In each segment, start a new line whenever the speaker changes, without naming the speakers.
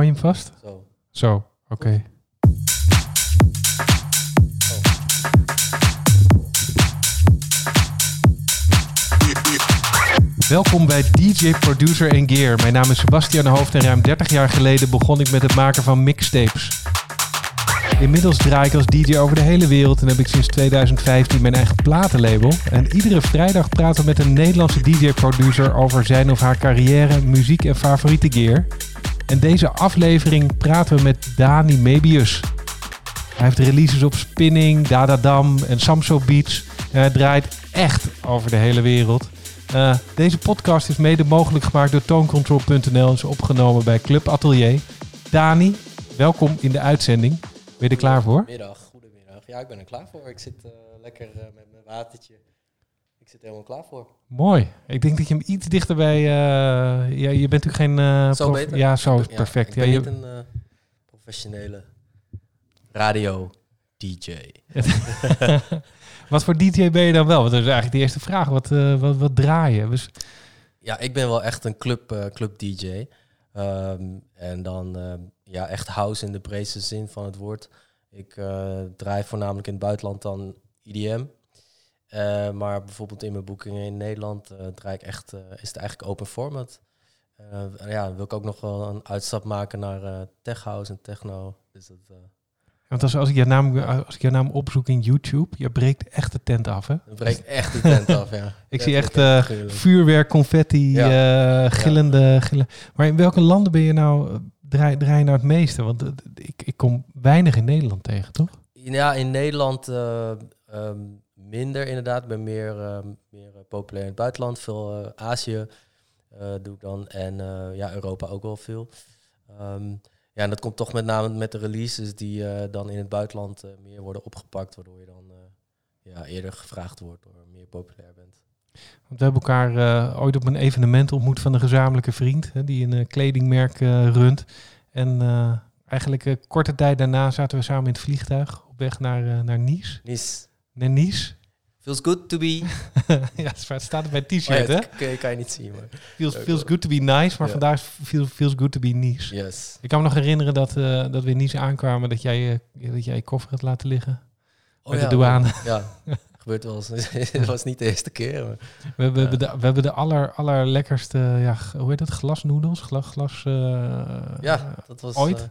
hou je hem vast?
Zo.
Zo, oké. Welkom bij DJ Producer en Gear. Mijn naam is Sebastian Hoofd en ruim 30 jaar geleden begon ik met het maken van mixtapes. Inmiddels draai ik als DJ over de hele wereld en heb ik sinds 2015 mijn eigen platenlabel. En iedere vrijdag praten we met een Nederlandse DJ-producer over zijn of haar carrière, muziek en favoriete gear. En deze aflevering praten we met Dani Mebius. Hij heeft releases op Spinning, Dadadam en Samso Beats. En hij draait echt over de hele wereld. Uh, deze podcast is mede mogelijk gemaakt door tooncontrol.nl en is opgenomen bij Club Atelier. Dani, welkom in de uitzending. Ben je er klaar voor?
Goedemiddag, goedemiddag. Ja, ik ben er klaar voor. Ik zit uh, lekker uh, met mijn watertje. Ik zit er helemaal klaar voor.
Mooi. Ik denk dat je hem iets dichter bij... ja, je bent natuurlijk geen...
zo beter?
Ja, zo is perfect.
Ik ben
ja, je...
niet een professionele radio-dj.
Wat voor DJ ben je dan wel? Want dat is eigenlijk de eerste vraag. Wat, wat, wat draai je? Dus...
Ja, ik ben wel echt een club, club DJ. Um, en dan uh, ja, echt house in de breedste zin van het woord. Ik draai voornamelijk in het buitenland dan IDM. Maar bijvoorbeeld in mijn boekingen in Nederland draai ik echt, is het eigenlijk open format. ja, wil ik ook nog wel een uitstap maken naar tech house en techno. Dus dat,
want als, als, ik je naam, als ik je naam opzoek in YouTube, je breekt echt de tent af, hè?
Je breekt echt de tent af, ja.
ik zie echt uh, vuurwerk, confetti, ja. uh, gillende, ja. gillen. Maar in welke landen ben je nou, draai, draai je nou het meeste? Want uh, ik, ik kom weinig in Nederland tegen, toch?
Ja, in Nederland um, minder inderdaad. Ik ben meer, um, meer populair in het buitenland. Veel Azië doe ik dan. En ja, Europa ook wel veel. Um, ja, en dat komt toch met name met de releases die dan in het buitenland meer worden opgepakt, waardoor je dan ja, eerder gevraagd wordt door meer populair bent.
Want we hebben elkaar ooit op een evenement ontmoet van een gezamenlijke vriend, hè, die een kledingmerk runt. En eigenlijk korte tijd daarna zaten we samen in het vliegtuig op weg naar, naar Nice.
Nice.
Naar Nice.
Feels good to be.
ja, het staat er bij t-shirt,
oh, ja,
hè?
Kan, kan je niet zien, maar...
Feels, feels good to be nice, maar ja. vandaag feels, feels good to be Nice.
Yes.
Ik kan me nog herinneren dat, uh, dat we in Nice aankwamen, dat jij, uh, dat jij je koffer had laten liggen.
Oh,
bij
ja,
de douane.
Ja, gebeurt wel eens. Het was niet de eerste keer. Maar,
we, hebben, de, we hebben de aller, allerlekkerste, ja, hoe heet dat, glasnoedels? Glas, glas uh,
ja, dat was...
Ooit?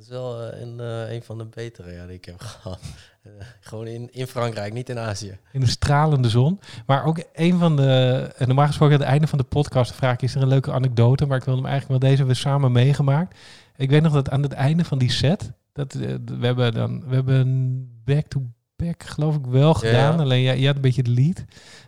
Dat is wel een, een van de betere ja, die ik heb gehad. Uh, gewoon in, in Frankrijk, niet in Azië.
In de stralende zon. Maar ook een van de... En normaal gesproken aan het einde van de podcast vraag ik... is er een leuke anekdote? Maar ik wil hem eigenlijk wel deze we samen meegemaakt. Ik weet nog dat aan het einde van die set... Dat, we hebben dan... We hebben een geloof ik wel gedaan. Ja. Alleen jij, jij had een beetje de lead.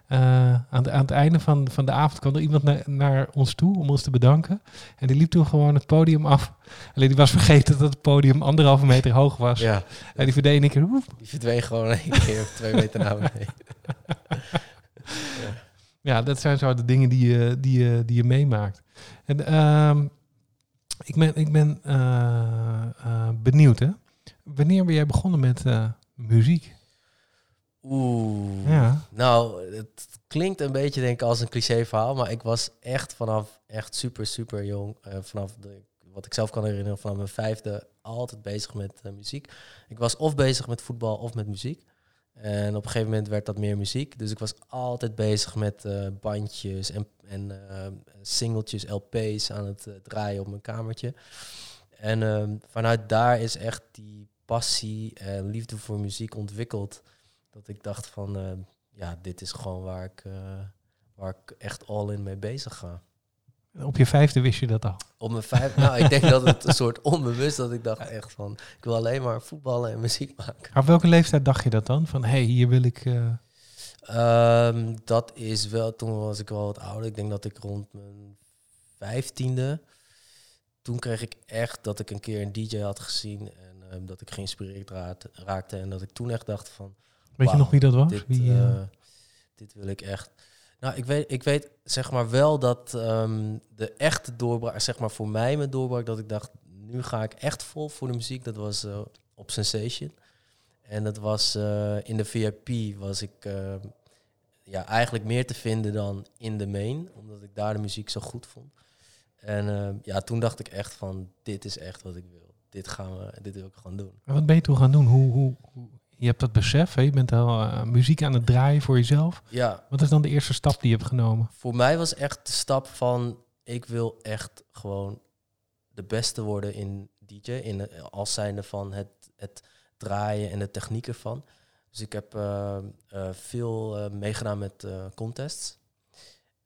Uh, aan, de, aan het einde van, van de avond kwam er iemand naar, naar ons toe om ons te bedanken. En die liep toen gewoon het podium af. Alleen die was vergeten dat het podium anderhalve meter hoog was.
Ja.
En die verdween een keer. Woep.
Die verdween gewoon een keer twee meter naar beneden.
ja. ja, dat zijn zo de dingen die je, die je, die je meemaakt. En uh, ik ben, ik ben uh, uh, benieuwd, hè? Wanneer ben jij begonnen met uh, muziek?
Oeh.
Ja.
Nou, het klinkt een beetje denk ik als een cliché verhaal, maar ik was echt vanaf echt super, super jong, uh, vanaf de, wat ik zelf kan herinneren, vanaf mijn vijfde altijd bezig met uh, muziek. Ik was of bezig met voetbal of met muziek. En op een gegeven moment werd dat meer muziek. Dus ik was altijd bezig met uh, bandjes en, en singeltjes, LP's aan het draaien op mijn kamertje. En ehm, vanuit daar is echt die passie en liefde voor muziek ontwikkeld dat ik dacht van, uh, ja, dit is gewoon waar ik, uh, waar ik echt all in mee bezig ga.
Op je vijfde wist je dat al?
Op mijn vijfde, nou, ik denk dat het een soort onbewust dat ik dacht echt van, ik wil alleen maar voetballen en muziek maken.
Op welke leeftijd dacht je dat dan? Van, hé, hey, hier wil ik... Uh...
Um, dat is wel, toen was ik wel wat ouder. Ik denk dat ik rond mijn vijftiende, toen kreeg ik echt dat ik een keer een DJ had gezien en um, dat ik geïnspireerd raakte en dat ik toen echt dacht van,
Weet wow, je nog wie dat was?
Dit,
wie,
uh, dit wil ik echt. Nou, ik weet, ik weet zeg maar wel dat um, de echte doorbraak, zeg maar voor mij mijn doorbraak, dat ik dacht, nu ga ik echt vol voor de muziek. Dat was uh, op Sensation. En dat was in de VIP was ik ja, eigenlijk meer te vinden dan in de main, omdat ik daar de muziek zo goed vond. En eh, ja, toen dacht ik echt van, dit is echt wat ik wil. Dit, gaan we, dit wil ik gewoon doen.
En wat ben je toen gaan doen? Hoe, hoe, hoe- je hebt dat besef, hè? je bent al eh, muziek aan het draaien voor jezelf.
Ja,
Wat is dan de eerste stap die je hebt genomen?
voor mij was echt de stap van, ik wil echt gewoon de beste worden in DJ. In, de- als zijnde van het, het draaien en de techniek ervan. Dus ik heb eh, eh, veel eh, meegedaan met eh, contests.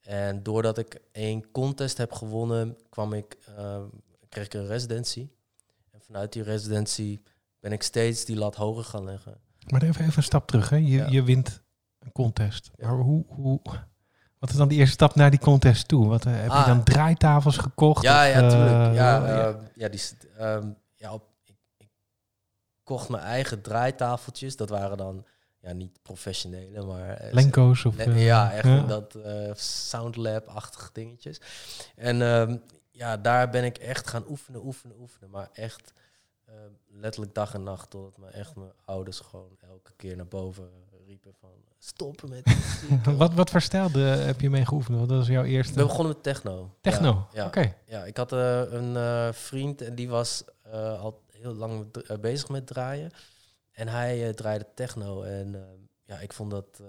En doordat ik één contest heb gewonnen, kwam ik, eh, kreeg ik een residency. En vanuit die residency ben ik steeds die lat hoger gaan leggen.
Maar even, even een stap terug. Hè? Je,
Ja.
je wint een contest.
Ja.
Maar hoe, hoe, wat is dan de eerste stap naar die contest toe? Wat, eh, heb je
Ah.
dan draaitafels gekocht?
Ja,
Of,
ja,
eh,
tuurlijk. Ja,
ja.
eh, ja, die, ehm, ja op, ik, ik kocht mijn eigen draaitafeltjes. Dat waren dan ja, niet professionele, maar... eh,
Lenko's of...
Le-
eh,
ja, echt dat eh, Soundlab-achtige dingetjes. En ehm, ja, daar ben ik echt gaan oefenen, oefenen, oefenen. Maar echt ehm, letterlijk dag en nacht. Totdat me echt mijn ouders gewoon elke keer naar boven riepen van... Stoppen met muziek.
wat, wat voor stijl de- heb je mee geoefend? Wat was jouw eerste?
ben begonnen met techno.
Techno,
Ja, ja.
oké.
Ja, ik had eh, een eh, vriend en die was eh, al heel lang eh, bezig met draaien. En hij eh, draaide techno. En eh, ja, ik vond dat eh,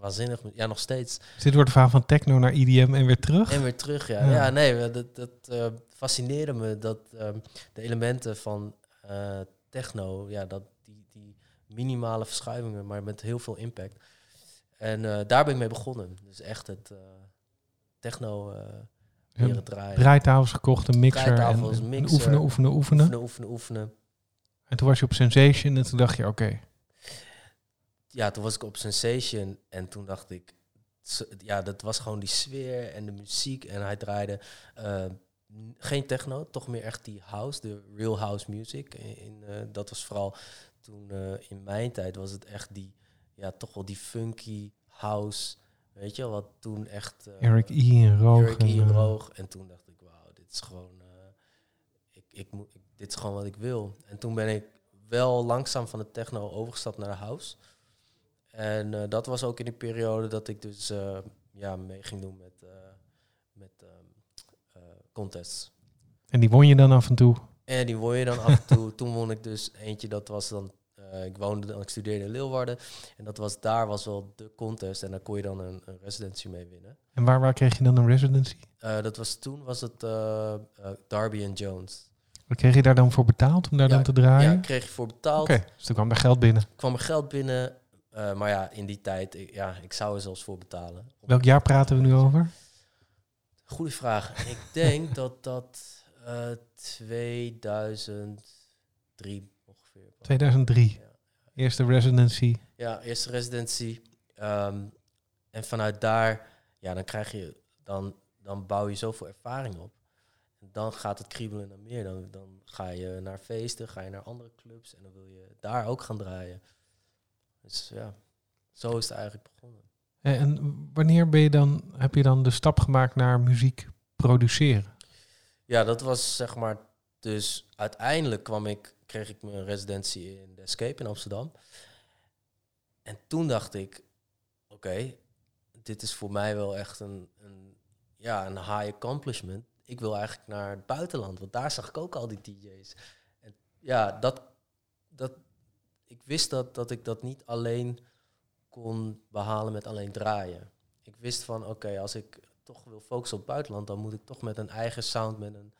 waanzinnig. Ja, nog steeds.
Dus dit wordt verhaal van techno naar IDM en weer terug?
En weer terug, ja.
Ja.
Ja, nee, dat, dat eh, fascineerde me. Dat ehm, de elementen van eh, techno, ja, dat die, die minimale verschuivingen, maar met heel veel impact. En eh, daar ben ik mee begonnen. Dus echt het techno leren draaien.
Draaitafels gekocht, een mixer.
Draaitafels,
en, oefenen, oefenen, oefenen.
Oefenen, oefenen, oefenen.
En toen was je op Sensation en toen dacht je, oké.
Ja, toen was ik op Sensation en toen dacht ik, ja, dat was gewoon die sfeer en de muziek. En hij draaide eh, geen techno, toch meer echt die house, de real house music. In, eh, dat was vooral toen eh, in mijn tijd was het echt die, ja, toch wel die funky house, weet je, wat toen echt...
Eric E. en Roog.
Eric E. en Roog. En toen dacht ik, wauw, dit is gewoon, ik, ik moet, dit is gewoon wat ik wil. En toen ben ik wel langzaam van de techno overgestapt naar de house. En eh, dat was ook in die periode dat ik dus eh, ja, mee ging doen met, eh, met ehm, eh, contests.
En die won je dan af en toe.
En die won je dan af en toe. Toen won ik dus eentje, dat was dan... ik woonde dan, ik studeerde in Leeuwarden. En dat was, daar was wel de contest. En daar kon je dan een, een residency mee winnen.
En waar, waar kreeg je dan een residency?
Eh, dat was toen was het Darby and Jones.
Wat kreeg je daar dan voor betaald om daar
Ja,
dan te draaien?
Ja, kreeg je voor betaald.
Oké, dus toen kwam er geld binnen.
kwam er geld binnen. Eh, maar ja, in die tijd, ik, ja, ik zou er zelfs voor betalen.
Welk jaar praten we nu over?
Goeie vraag. ik denk dat dat eh 2003 ongeveer was.
2003.
Ja.
Eerste residency.
Ja, eerste residency. Ehm, en vanuit daar, ja, dan krijg je, dan, dan bouw je zoveel ervaring op. En dan gaat het kriebelen naar meer. Dan, dan ga je naar feesten, ga je naar andere clubs en dan wil je daar ook gaan draaien. Dus ja, zo is het eigenlijk begonnen.
Eh, En wanneer ben je dan, heb je dan de stap gemaakt naar muziek produceren?
Ja, dat was zeg maar. Dus uiteindelijk kwam ik, kreeg ik mijn residentie in de Escape in Amsterdam. En toen dacht ik, oké, dit is voor mij wel echt een, een, ja, een high accomplishment. Ik wil eigenlijk naar het buitenland, want daar zag ik ook al die DJ's. En ja, dat, dat, ik wist dat, dat ik dat niet alleen kon behalen met alleen draaien. Ik wist van, oké, als ik toch wil focussen op buitenland, dan moet ik toch met een eigen sound, met een,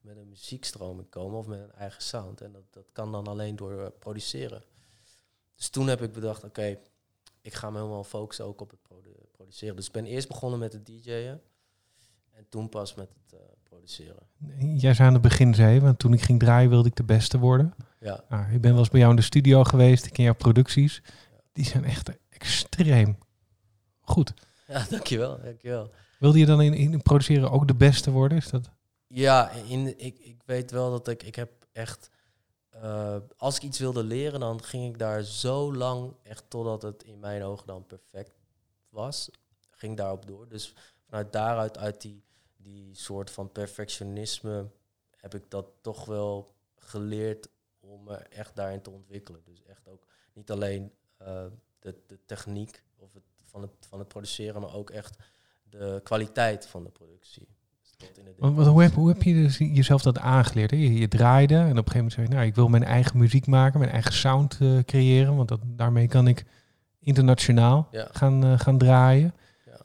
met een muziekstroming komen of met een eigen sound. En dat, dat kan dan alleen door eh, produceren. Dus toen heb ik bedacht, oké, ik ga me helemaal focussen ook op het produ- produceren. Dus ik ben eerst begonnen met het DJ'en en toen pas met het eh, produceren.
Jij zei aan het begin, zei want toen ik ging draaien wilde ik de beste worden.
Ja,
Nou, ik ben wel eens bij jou in de studio geweest, ik ken jouw producties. Die zijn echt extreem goed.
ja dankjewel, dankjewel.
Wilde je dan in, in produceren ook de beste worden? Is dat...
Ja, in, ik, ik weet wel dat ik, ik heb echt, eh, als ik iets wilde leren, dan ging ik daar zo lang, echt totdat het in mijn ogen dan perfect was, ging daarop door. Dus vanuit daaruit, uit die, die soort van perfectionisme, heb ik dat toch wel geleerd om me echt daarin te ontwikkelen. Dus echt ook niet alleen eh, de, de techniek of het, van, het, van het produceren, maar ook echt de kwaliteit van de productie. Dus
Want, hoe, heb, hoe heb je dus jezelf dat aangeleerd? Hè? Je, je draaide en op een gegeven moment zei je, nou, ik wil mijn eigen muziek maken, mijn eigen sound eh, creëren, want dat, daarmee kan ik internationaal
Ja.
gaan, eh, gaan draaien.
Ja.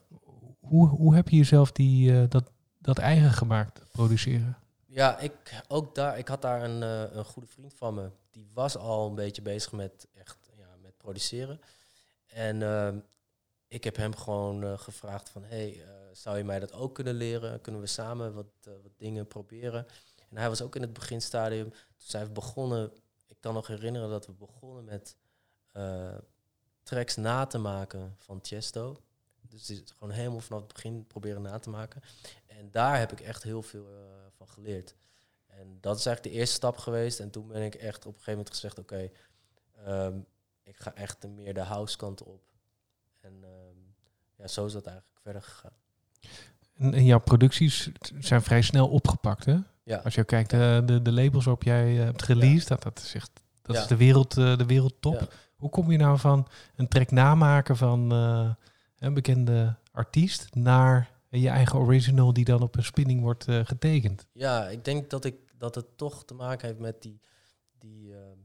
Hoe, hoe heb je jezelf die, eh, dat, dat eigen gemaakt, produceren?
Ja, ik, ook daar, ik had daar een, eh, een goede vriend van me. Die was al een beetje bezig met echt ja, met produceren. En ehm, ik heb hem gewoon eh, gevraagd van... hey, eh, zou je mij dat ook kunnen leren? Kunnen we samen wat, wat dingen proberen? En hij was ook in het beginstadium. Toen zijn we begonnen... Ik kan nog herinneren dat we begonnen met tracks na te maken van Chesto. Dus is gewoon helemaal vanaf het begin proberen na te maken. En daar heb ik echt heel veel eh, van geleerd. En dat is eigenlijk de eerste stap geweest. En toen ben ik echt op een gegeven moment gezegd: Oké, ehm, ik ga echt meer de house kant op. En ehm, ja, zo is dat eigenlijk verder gegaan.
En, jouw producties zijn vrij snel opgepakt, hè?
Ja,
Als je kijkt, de, de, de labels waarop jij eh, hebt released, dat, dat is echt dat
Ja.
is de, wereld, eh, de wereldtop.
Ja.
Hoe kom je nou van een track namaken van eh, een bekende artiest naar je eigen original die dan op een spinning wordt eh, getekend?
ja ik denk dat, ik, dat het toch te maken heeft met die, die, ehm,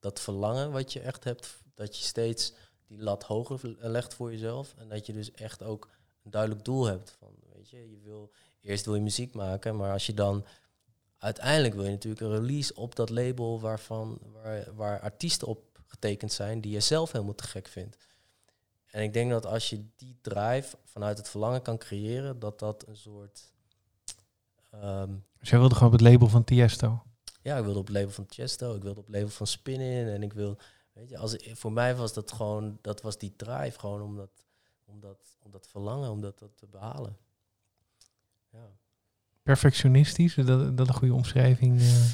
dat verlangen wat je echt hebt. Dat je steeds die lat hoger legt voor jezelf. En dat je dus echt ook een duidelijk doel hebt. Van, weet je, je wil, eerst wil je muziek maken, maar als je dan uiteindelijk wil je natuurlijk een release op dat label waarvan, waar, waar artiesten op getekend zijn die je zelf helemaal te gek vindt. En ik denk dat als je die drive vanuit het verlangen kan creëren, dat dat een soort. ehm,
Dus jij wilde gewoon op het label van Tiesto.
ja, ik wilde op het label van Chesto, ik wilde op het label van Spinnin en ik wil, weet je, als, voor mij was dat gewoon, dat was die drive gewoon om dat, om dat, om dat verlangen, om dat, dat te behalen. Ja.
Perfectionistisch, is dat, dat een goede omschrijving? eh?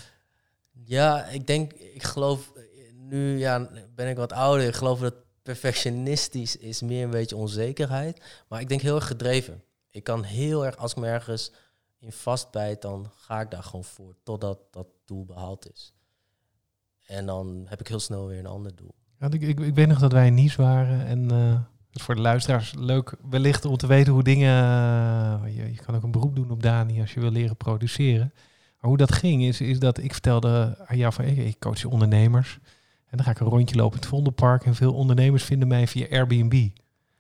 Ja, ik denk, ik geloof, nu ja, ben ik wat ouder. Ik geloof dat perfectionistisch is meer een beetje onzekerheid. Maar ik denk heel erg gedreven. Ik kan heel erg, als ik me ergens in vastbijt, dan ga ik daar gewoon voor. Totdat dat doel behaald is. En dan heb ik heel snel weer een ander doel.
Want ik, ik, ik weet nog dat wij in Nice waren en eh, voor de luisteraars leuk wellicht om te weten hoe dingen... eh, je, kan ook een beroep doen op Dani als je wil leren produceren. Maar hoe dat ging is, is dat ik vertelde aan jou van ik coach ondernemers. En dan ga ik een rondje lopen in het Vondelpark en veel ondernemers vinden mij via Airbnb.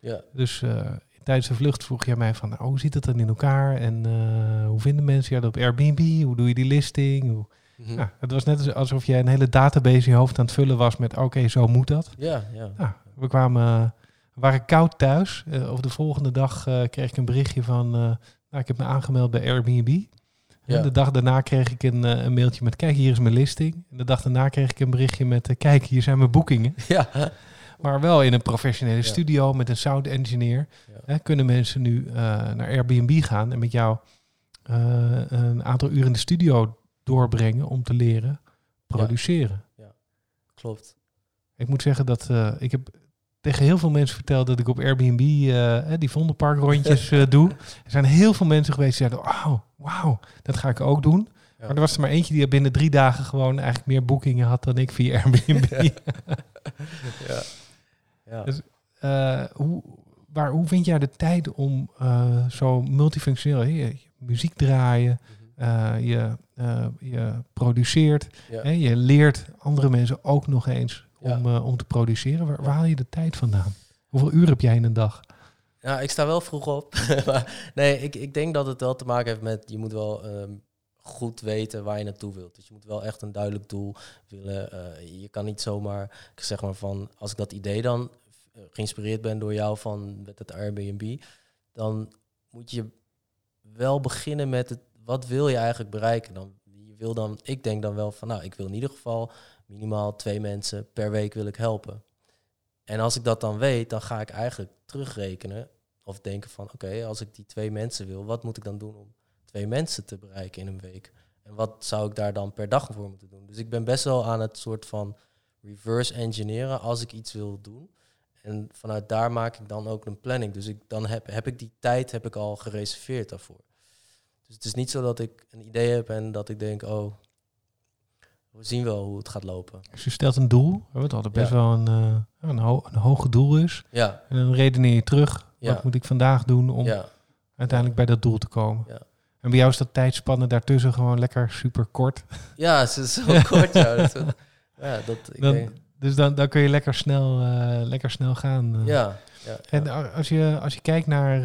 Ja,
Dus eh, tijdens de vlucht vroeg jij mij van, nou, hoe zit het dan in elkaar? En eh, hoe vinden mensen jou dat op Airbnb? Hoe doe je die listing? Hoe...
Mhm.
Ja, het was net alsof jij een hele database in je hoofd aan het vullen was met, oké, zo moet dat.
ja, ja.
Nou, we kwamen, we waren koud thuis. Eh of de volgende dag kreeg ik een berichtje van, nou, ik heb me aangemeld bij Airbnb.
Ja.
De dag daarna kreeg ik een, eh, een mailtje met, kijk, hier is mijn listing. En de dag daarna kreeg ik een berichtje met, eh, kijk, hier zijn mijn boekingen.
ja.
Maar wel in een professionele
Ja.
studio met een sound engineer.
Ja.
Hè, kunnen mensen nu eh, naar Airbnb gaan en met jou een aantal uren in de studio doorbrengen om te leren produceren.
Klopt.
Ik moet zeggen dat ik heb tegen heel veel mensen verteld dat ik op Airbnb eh, die Vondelparkrondjes eh doe. Er zijn heel veel mensen geweest die zeiden, wauw, wauw, dat ga ik ook doen.
Ja.
Maar er was er maar eentje die binnen drie dagen gewoon eigenlijk meer boekingen had dan ik via Airbnb.
ja. Ja.
Dus- Eh, hoe, waar, hoe vind jij de tijd om zo multifunctioneel je, muziek draaien,
Mhm.
je, je produceert,
ja.
hè, je leert andere mensen ook nog eens
Ja.
eh, om te produceren. Waar, waar haal je de tijd vandaan? Hoeveel uur heb jij in een dag?
Ja, ik sta wel vroeg op. maar nee, ik, ik denk dat het wel te maken heeft met... je moet wel ehm, goed weten waar je naartoe wilt. Dus je moet wel echt een duidelijk doel willen. Eh, je kan niet zomaar, zeg maar van... als ik dat idee dan eh, geïnspireerd ben door jou van met het Airbnb... dan moet je wel beginnen met het... wat wil je eigenlijk bereiken? Dan, je wil dan, ik denk dan wel van... nou, ik wil in ieder geval minimaal twee mensen per week wil ik helpen. En als ik dat dan weet, dan ga ik eigenlijk terugrekenen of denken van oké, als ik die twee mensen wil, wat moet ik dan doen om twee mensen te bereiken in een week? En wat zou ik daar dan per dag voor moeten doen? Dus ik ben best wel aan het soort van reverse engineeren als ik iets wil doen. En vanuit daar maak ik dan ook een planning. Dus ik, dan heb, heb ik die tijd heb ik al gereserveerd daarvoor. Dus het is niet zo dat ik een idee heb en dat ik denk, oh, we zien wel hoe het gaat lopen.
Dus je stelt een doel, wat altijd best
Ja.
wel een, eh, een, ho een hoge doel is.
Ja,
En dan redeneer je terug,
Ja.
wat moet ik vandaag doen om
ja,
uiteindelijk bij dat doel te komen.
Ja.
En bij jou is dat tijdspannen daartussen gewoon lekker super kort.
Ja, ze is zo kort. Ja, dat, ja, dat, ik
Dan-
denk,
Dus dan, dan kun je lekker snel, eh, lekker snel gaan. eh.
ja, ja,
En als je, als je kijkt naar,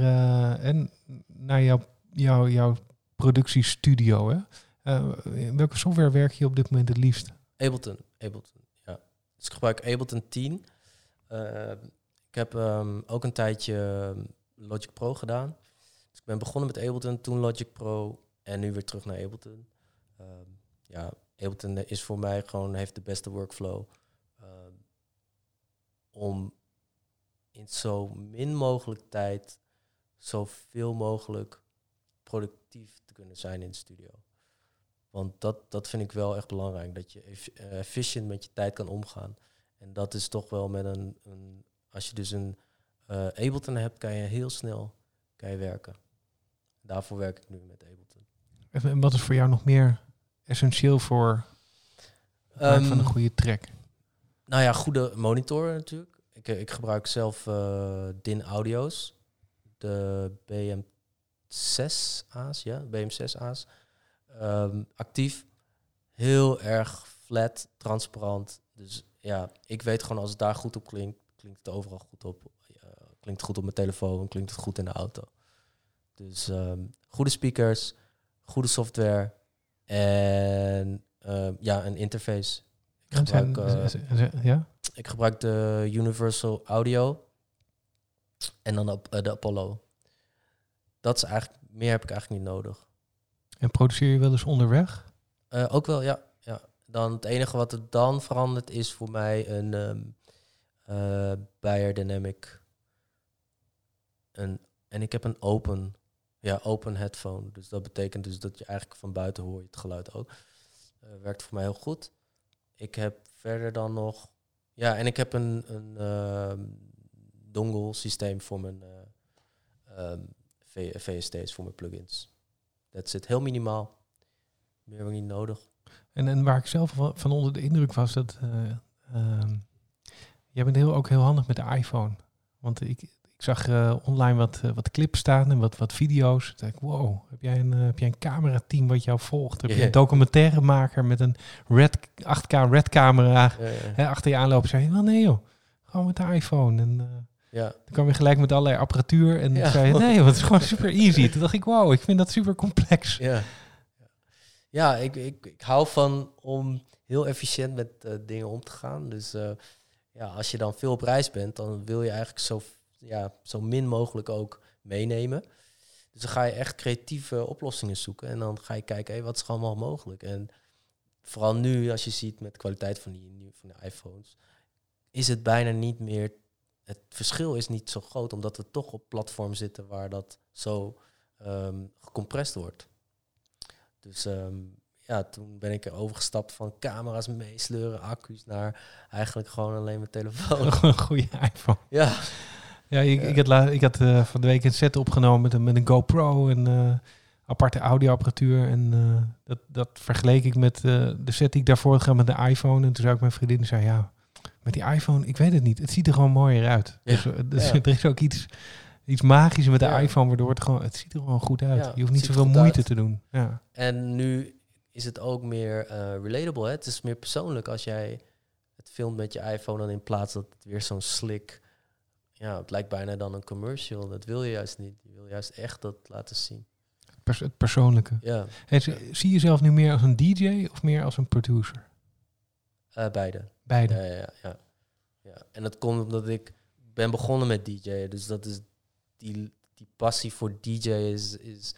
en naar jouw, jouw, jouw productiestudio, hè? Eh, welke software werk je op dit moment het liefst?
Ableton, Ableton, ja. Dus ik gebruik Ableton 10. Eh, ik heb ehm, ook een tijdje ehm, Logic Pro gedaan. Dus ik ben begonnen met Ableton, toen Logic Pro en nu weer terug naar Ableton. Ehm, ja, Ableton is voor mij gewoon, heeft de beste workflow om in zo min mogelijk tijd zoveel mogelijk productief te kunnen zijn in de studio. Want dat, dat vind ik wel echt belangrijk. Dat je eh, efficient met je tijd kan omgaan. En dat is toch wel met een... een als je dus een eh, Ableton hebt, kan je heel snel kan je werken. Daarvoor werk ik nu met Ableton.
En wat is voor jou nog meer essentieel voor het maken van een
Ehm,
goede track?
Nou ja, goede monitor natuurlijk. Ik, eh, ik gebruik zelf DIN Audio's. De BM6A's, ja, BM6A's. Ehm, actief. Heel erg flat, transparant. Dus ja, ik weet gewoon als het daar goed op klinkt, klinkt het overal goed op. Ja, klinkt het goed op mijn telefoon, klinkt het goed in de auto. Dus ehm, goede speakers, goede software en ehm, ja, een interface. Ik gebruik, eh,
ja?
ik gebruik de Universal Audio en dan op, eh, de Apollo. Dat is eigenlijk, meer heb ik eigenlijk niet nodig.
En produceer je wel eens onderweg?
Eh, ook wel, ja, ja. Dan het enige wat er dan verandert is voor mij een eh, Beyer Dynamic. Een, en ik heb een open, ja, open headphone. Dus dat betekent dus dat je eigenlijk van buiten hoor je het geluid ook. Eh, werkt voor mij heel goed. Ik heb verder dan nog, ja, en ik heb een, een ehm, dongle systeem voor mijn eh, ehm, VST's, voor mijn plugins. Dat zit heel minimaal. Meer heb ik niet nodig.
En, en waar ik zelf van, onder de indruk was, dat eh, ehm, jij bent heel, ook heel handig met de iPhone. Want ik, ik zag eh, online wat, eh, wat clips staan en wat, wat video's. Toen dacht ik, wow, heb jij een, heb jij een camerateam wat jou volgt? Heb je een documentairemaker met een red, 8K red camera hè, achter je aanlopen? Zei je, wel nee joh, gewoon met de iPhone. En
ja.
toen kwam je gelijk met allerlei apparatuur en
Ja.
zei je, nee het is gewoon super easy. Toen dacht ik, wow, ik vind dat super complex.
Ja, ja ik, ik, ik hou van om heel efficiënt met eh, dingen om te gaan. Dus eh, ja, als je dan veel op reis bent, dan wil je eigenlijk zo, ja, zo min mogelijk ook meenemen. Dus dan ga je echt creatieve oplossingen zoeken. En dan ga je kijken, hey, wat is er allemaal mogelijk? En vooral nu, als je ziet met de kwaliteit van die van de iPhones, is het bijna niet meer. Het verschil is niet zo groot, omdat we toch op platform zitten waar dat zo ehm gecompressed wordt. Dus ehm, ja, toen ben ik er overgestapt van camera's meesleuren, accu's, naar eigenlijk gewoon alleen mijn telefoon.
Gewoon een goede iPhone.
ja,
Ja, ik,
Ja.
ik had, ik had eh, van de week een set opgenomen met een, met een GoPro en eh, aparte audioapparatuur. En eh, dat, dat vergeleek ik met de set die ik daarvoor had met de iPhone. En toen zei ik mijn vriendin, zei ja, met die iPhone, ik weet het niet. Het ziet er gewoon mooier uit.
Ja.
Dus, eh, dus
Ja.
er is ook iets, iets magisch met de
Ja.
iPhone, waardoor het gewoon, het ziet er gewoon goed uit. Je hoeft niet zoveel moeite
uit.
te doen. Ja.
en nu is het ook meer eh, relatable. Hè? Het is meer persoonlijk als jij het filmt met je iPhone dan in plaats dat het weer zo'n slick... Ja, het lijkt bijna dan een commercial. Dat wil je juist niet. Je wil juist echt dat laten zien.
Pers- het persoonlijke.
Ja,
En z- zie je jezelf nu meer als een DJ of meer als een producer?
eh, beide.
Beide.
Ja, ja, ja, ja. En dat komt omdat ik ben begonnen met DJ. Dus dat is die, die passie voor DJ is, is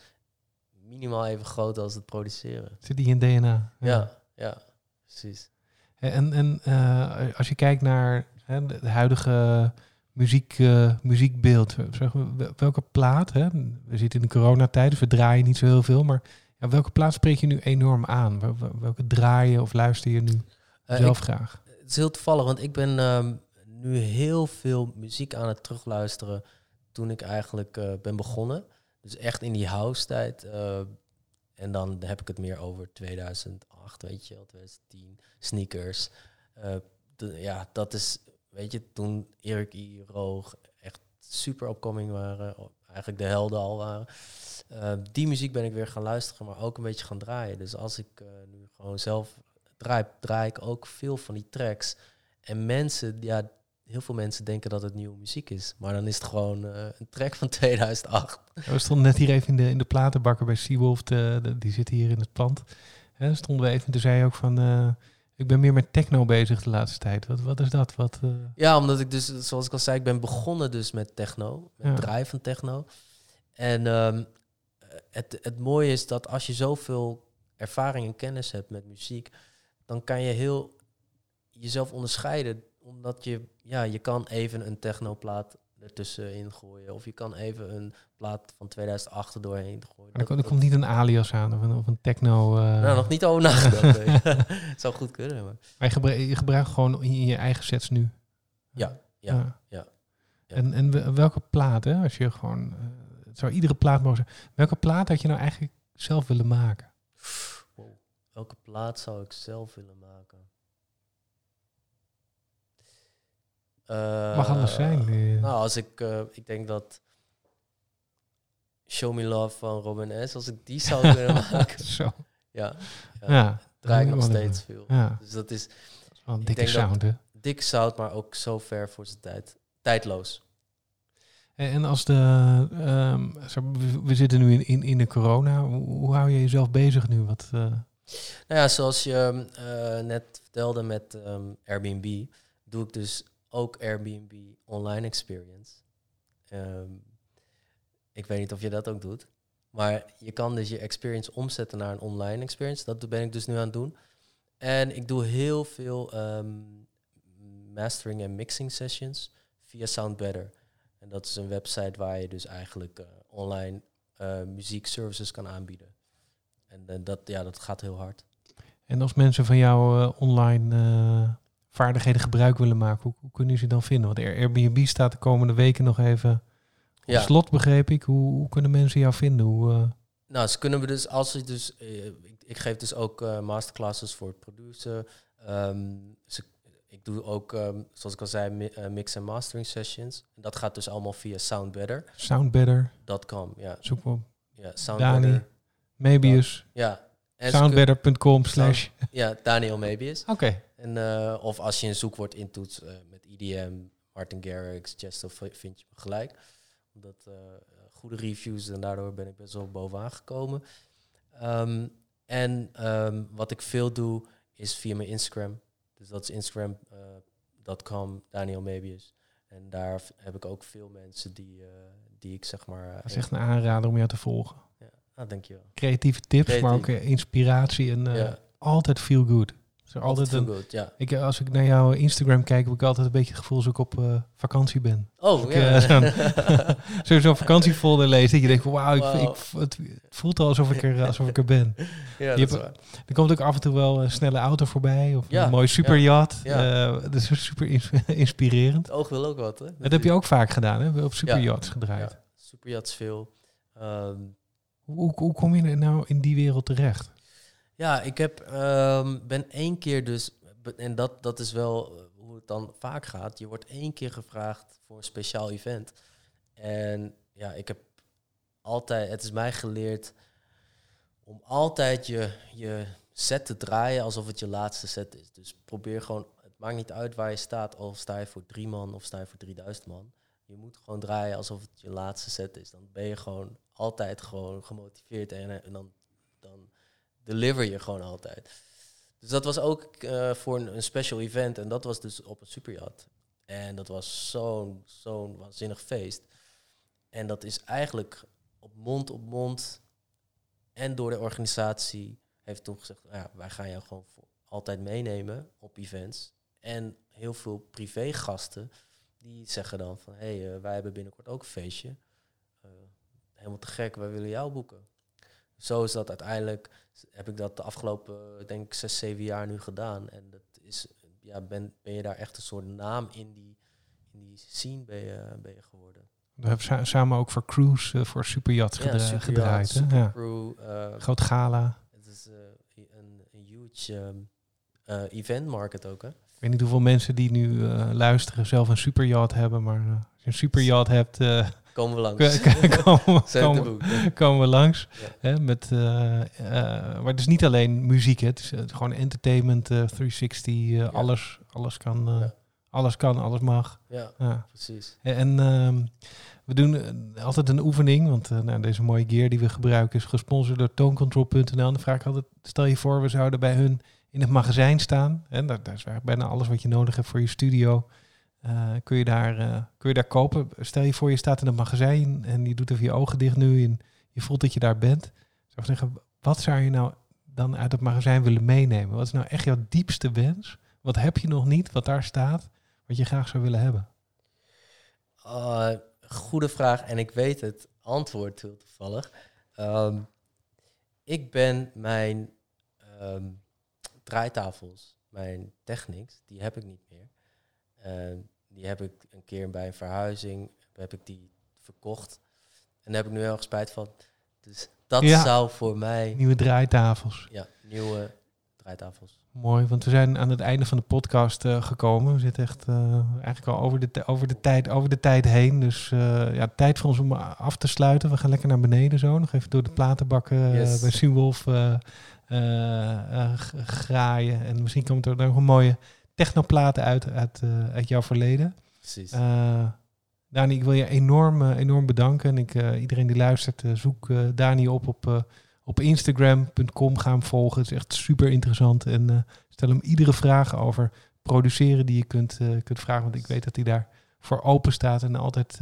minimaal even groot als het produceren.
Zit die in DNA?
Ja, ja, precies.
En, en eh, als je kijkt naar hè, de huidige muziek, eh, muziekbeeld, zeg welke plaat, hè? we zitten in de coronatijd, dus we draaien niet zo heel veel, maar ja, welke plaat spreek je nu enorm aan? Wel- wel- Welke draaien of luister je nu
Eh,
zelf
ik-
graag?
Het is heel toevallig, want ik ben ehm, nu heel veel muziek aan het terugluisteren toen ik eigenlijk eh, ben begonnen. Dus echt in die house tijd. eh, en dan heb ik het meer over 2008, weet je wel, 2010, sneakers. Eh, ja, dat is, weet je, toen Erik I. Roog echt super opkoming waren. Eigenlijk de helden al waren. Die muziek ben ik weer gaan luisteren, maar ook een beetje gaan draaien. Dus als ik nu gewoon zelf draai, draai ik ook veel van die tracks. En mensen, ja, heel veel mensen denken dat het nieuwe muziek is. Maar dan is het gewoon eh, een track van 2008.
We stonden net hier even in de, in de platenbakker bij Seawolf. De, de- die zit hier in het pand. Stonden we even en toen zei je ook van... eh, ik ben meer met techno bezig de laatste tijd. Wat, wat is dat? Wat, eh,
Ja, omdat ik dus, zoals ik al zei, ik ben begonnen dus met techno. Met
Ja.
draaien van techno. En ehm, het, het mooie is dat als je zoveel ervaring en kennis hebt met muziek, dan kan je heel jezelf onderscheiden. Omdat je, ja, je kan even een technoplaat ertussenin gooien. Of je kan even een plaat van 2008 er doorheen gooien.
er, ko- er
Dat-
komt niet een alias aan of een, of een techno... eh,
nou, nog niet over nagedacht. Het zou goed kunnen, maar...
Maar je, gebruikt, je gebruikt gewoon in je eigen sets nu.
Ja, ja, ja, ja.
En, en we- welke plaat, hè? Als je gewoon... eh, het zou iedere plaat mogen zijn. Welke plaat had je nou eigenlijk zelf willen maken?
Welke plaat zou ik zelf willen maken?
Mag alles
Eh,
zijn. eh.
Nou, als ik, eh, ik denk dat Show Me Love van Robin S. Als ik die zou kunnen maken,
Zo.
ja,
Ja.
ja, draai ik nog steeds veel.
Ja,
Dus dat is
dat is wel een
Ik
dikke
denk dat-
sound, hè?
dik zout, maar ook zo ver voor zijn tijd. Tijdloos.
En en als de... ehm, we- zitten nu in, in, in de corona. Hoe, hoe hou je jezelf bezig nu? Wat, eh,
Nou ja, zoals je eh, net vertelde met ehm, Airbnb, doe ik dus ook Airbnb online experience. Ehm, ik weet niet of je dat ook doet. Maar je kan dus je experience omzetten naar een online experience. Dat ben ik dus nu aan het doen. En ik doe heel veel ehm, mastering en mixing sessions via Sound Better. En dat is een website waar je dus eigenlijk eh, online eh muziekservices kan aanbieden. En eh, dat, ja, dat gaat heel hard.
En als mensen van jouw eh, online eh, vaardigheden gebruik willen maken, hoe, hoe kunnen ze dan vinden? Want Air- Airbnb staat de komende weken nog even op
Ja.
slot, begreep ik. Hoe, hoe kunnen mensen jou vinden? Hoe,
Nou, ze kunnen we dus, als je dus, ik, ik geef dus ook masterclasses voor het produceren. Ehm, ze, ik doe ook, ehm, zoals ik al zei, mi- mix en mastering sessions. En dat gaat dus allemaal via soundbetter.com.
Soundbetter,
Ja,
zoek op.
ja, soundbetter.
Mebius,
Ja,
soundbetter.com slash...
ja, Daniel Mebius.
Oké,
En, eh, of als je een zoekwoord intoetst eh, met EDM, Martin Garrix, Chesto, v- vind je me gelijk. Omdat eh, goede reviews en daardoor ben ik best wel bovenaan gekomen. Ehm, en ehm, wat ik veel doe is via mijn Instagram. Dus dat is instagram.com, Daniel Mebius. En daar heb ik ook veel mensen die, die ik zeg maar...
dat is echt een aanrader om jou te volgen.
Ah, dankjewel.
Creatieve tips, maar ook eh, inspiratie en eh,
ja,
altijd feel good. Er altijd een,
good, ja.
ik, eh, als ik naar jouw Instagram kijk, heb ik altijd een beetje het gevoel alsof ik op vakantie ben.
Oh,
ik,
ja.
zo'n- Zo vakantiefolder lees, dat je denkt, wauw, ik,
Wauw.
ik, het voelt al alsof ik er, alsof ik er ben.
ja,
Je
dat
hebt-. Er komt ook af en toe wel een snelle auto voorbij of
Ja,
een mooi superjacht.
ja.
Dat is super ins- inspirerend.
Het oog wil ook wat, hè?
Dat heb je ook vaak gedaan, hè? Op superjachts gedraaid.
Ja, superjats veel. Ehm,
Hoe, hoe, kom je nou in die wereld terecht?
ja, ik heb, ehm, ben één keer dus, en dat, dat is wel eh, hoe het dan vaak gaat. Je wordt één keer gevraagd voor een speciaal event. En ja, ik heb altijd, het is mij geleerd om altijd je, je set te draaien alsof het je laatste set is. Dus probeer gewoon, het maakt niet uit waar je staat, al sta je voor drie man of sta je voor 3000 man. Je moet gewoon draaien alsof het je laatste set is. Dan ben je gewoon altijd gewoon gemotiveerd en, en dan, dan deliver je gewoon altijd. Dus dat was ook eh, voor een, special event en dat was dus op een superjacht. En dat was zo'n zo'n waanzinnig feest. En dat is eigenlijk op mond op mond en door de organisatie heeft toen gezegd, nou ja, wij gaan jou gewoon altijd meenemen op events. En heel veel privégasten die zeggen dan van, hé, hey, eh, wij hebben binnenkort ook een feestje. Helemaal te gek, wij willen jou boeken. Zo is dat uiteindelijk, heb ik dat de afgelopen, ik denk zes, zeven jaar nu gedaan. En dat is, ja, ben, ben je daar echt een soort naam in die, in die scene ben je, ben je geworden.
We hebben sa- samen ook voor Cruise, eh, voor gedra-
Superjacht,
gedraaid. Ja.
Supercrew, eh,
Groot gala.
het is eh, een, een huge event market ook, hè?
Ik weet niet hoeveel mensen die nu luisteren zelf een superjacht hebben, maar als je een superjacht hebt,
Komen we langs.
komen,
de
komen,
boek.
komen we langs.
Ja.
Hè, met, eh, eh, maar het is niet alleen muziek, hè. het is eh, gewoon entertainment, eh, 360, eh, alles, alles, kan, alles kan, alles mag.
Ja, precies.
En ehm, we doen altijd een oefening, want nou, deze mooie gear die we gebruiken is gesponsord door tonecontrol.nl. En dan vraag ik altijd, stel je voor we zouden bij hun in het magazijn staan. En daar, daar is eigenlijk bijna alles wat je nodig hebt voor je studio. Eh, kun, je daar, eh, kun je daar kopen. Stel je voor je staat in het magazijn en je doet even je ogen dicht nu en je voelt dat je daar bent. Zou zeggen, wat zou je nou dan uit het magazijn willen meenemen? Wat is nou echt jouw diepste wens? Wat heb je nog niet, wat daar staat, wat je graag zou willen hebben?
Uh, goede vraag en ik weet het antwoord heel toevallig. Ehm, ik ben mijn ehm, draaitafels, mijn Technics, die heb ik niet meer. Eh, die heb ik een keer bij een verhuizing, heb ik die verkocht. En daar heb ik nu heel erg spijt van. Dus dat
Ja.
zou voor mij,
Nieuwe draaitafels.
ja, nieuwe draaitafels.
Mooi, want we zijn aan het einde van de podcast eh, gekomen. We zitten echt eh, eigenlijk al over de, over, de tijd, over de tijd heen. Dus eh, ja, tijd voor ons om af te sluiten. We gaan lekker naar beneden zo. Nog even door de platenbakken
Yes.
bij g- graaien. En misschien komt er nog een mooie technoplaten uit, uit, eh, uit jouw verleden.
Precies.
Eh Dani, ik wil je enorm, eh, enorm bedanken. En ik, iedereen die luistert, zoek Dani op op, op Instagram.com. Ga hem volgen. Het is echt super interessant. En stel hem iedere vraag over produceren die je kunt, kunt vragen. Want ik weet dat hij daar voor open staat en altijd,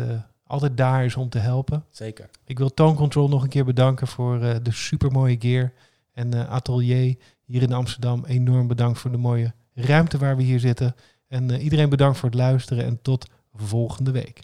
altijd daar is om te helpen.
Zeker.
Ik wil Tone Control nog een keer bedanken voor eh, de supermooie gear. En Atelier hier in Amsterdam, enorm bedankt voor de mooie ruimte waar we hier zitten. En eh, iedereen bedankt voor het luisteren en tot volgende week.